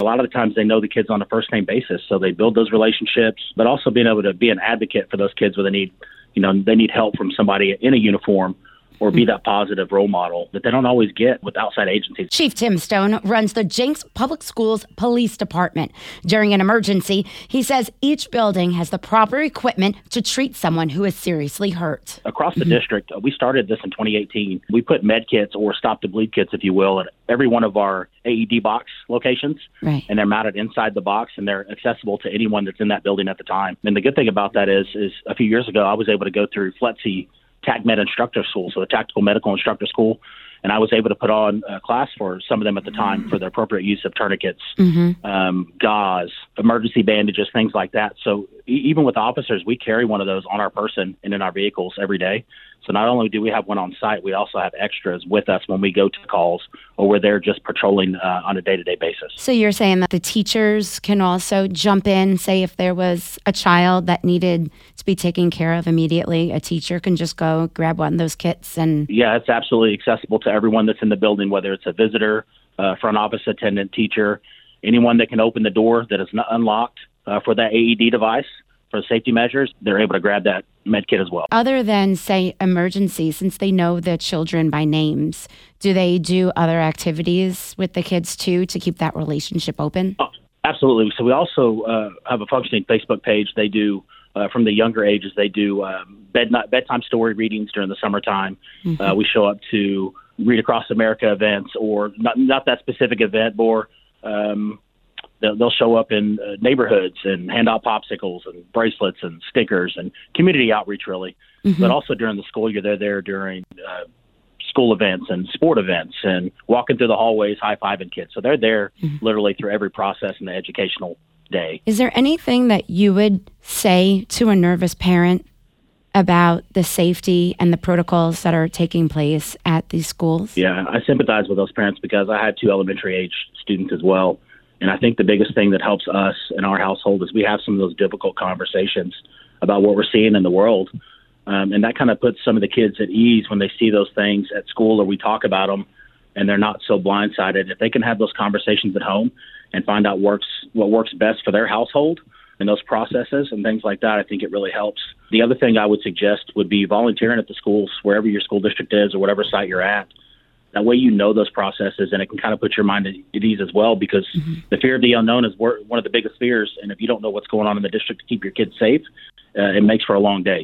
A lot of the times they know the kids on a first name basis, so they build those relationships, but also being able to be an advocate for those kids where they need, you know, they need help from somebody in a uniform or be that positive role model that they don't always get with outside agencies. Chief Tim Stone runs the Jenks Public Schools Police Department. During an emergency, he says each building has the proper equipment to treat someone who is seriously hurt. Across the district, uh, we started this in 2018. We put med kits or stop the bleed kits, if you will, at every one of our AED box locations. Right. And they're mounted inside the box and they're accessible to anyone that's in that building at the time. And the good thing about that is, is a few years ago, I was able to go through FLETC TACMED instructor school, so the Tactical Medical Instructor School, and I was able to put on a class for some of them at the time for the appropriate use of tourniquets, um, gauze, emergency bandages, things like that. So e- even with officers, we carry one of those on our person and in our vehicles every day. So not only do we have one on site, we also have extras with us when we go to calls or we're there just patrolling uh, on a day-to-day basis. So you're saying that the teachers can also jump in, say if there was a child that needed to be taken care of immediately, a teacher can just go grab one of those kits and Yeah, it's absolutely accessible to everyone that's in the building, whether it's a visitor, uh, front office attendant, teacher, anyone that can open the door that is not unlocked uh, for that AED device for safety measures. They're able to grab that med kit as well. other than say emergency, since they know the children by names, do they do other activities with the kids too to keep that relationship open? Absolutely. So we also uh, have a functioning Facebook page. They do uh, from the younger ages. They do um, bed bedtime story readings during the summertime. Uh, we show up to read across America events, or not not that specific event, or um, they'll, they'll show up in uh, neighborhoods and hand out popsicles and bracelets and stickers and community outreach, really. But also during the school year, they're there during. Uh, school events and sport events and walking through the hallways high fiving kids. So they're there literally through every process in the educational day. Is there anything that you would say to a nervous parent about the safety and the protocols that are taking place at these schools? Yeah, I sympathize with those parents because I had two elementary age students as well. And I think the biggest thing that helps us in our household is we have some of those difficult conversations about what we're seeing in the world. Um, and that kind of puts some of the kids at ease when they see those things at school or we talk about them and they're not so blindsided. If they can have those conversations at home and find out works what works best for their household and those processes and things like that, I think it really helps. The other thing I would suggest would be volunteering at the schools, wherever your school district is or whatever site you're at. That way, you know those processes, and it can kind of put your mind at ease as well. Because the fear of the unknown is one of the biggest fears, and if you don't know what's going on in the district to keep your kids safe, uh, it makes for a long day.